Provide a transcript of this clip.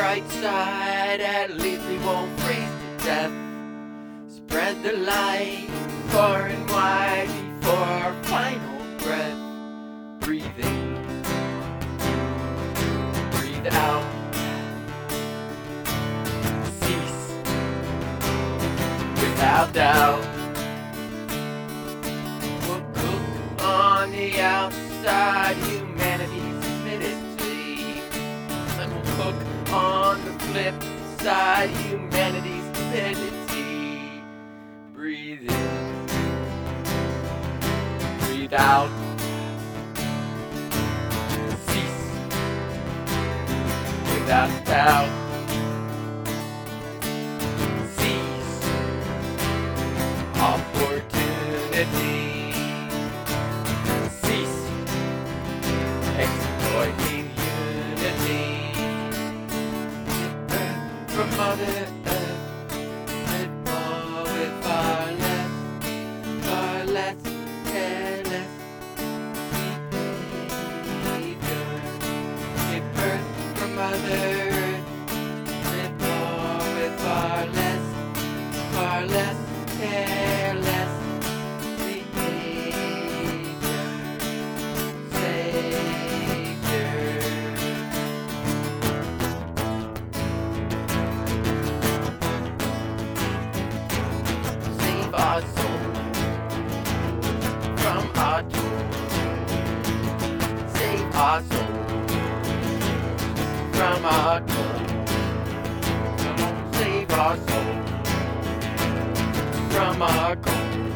bright side, at least we won't freeze to death. Spread the light far and wide before our final breath. Breathe in, breathe out. Cease without doubt. We'll cook on the outside, flip side, humanity's stupidity. Breathe in, breathe out. Cease without doubt. Seize opportunity. Cease exploiting from Mother Earth, with more, with far less, far less, behavior. Give Earth from Mother Earth, with more, with far less, far less, careless Soul from our doom. Come on, save our soul from our goal.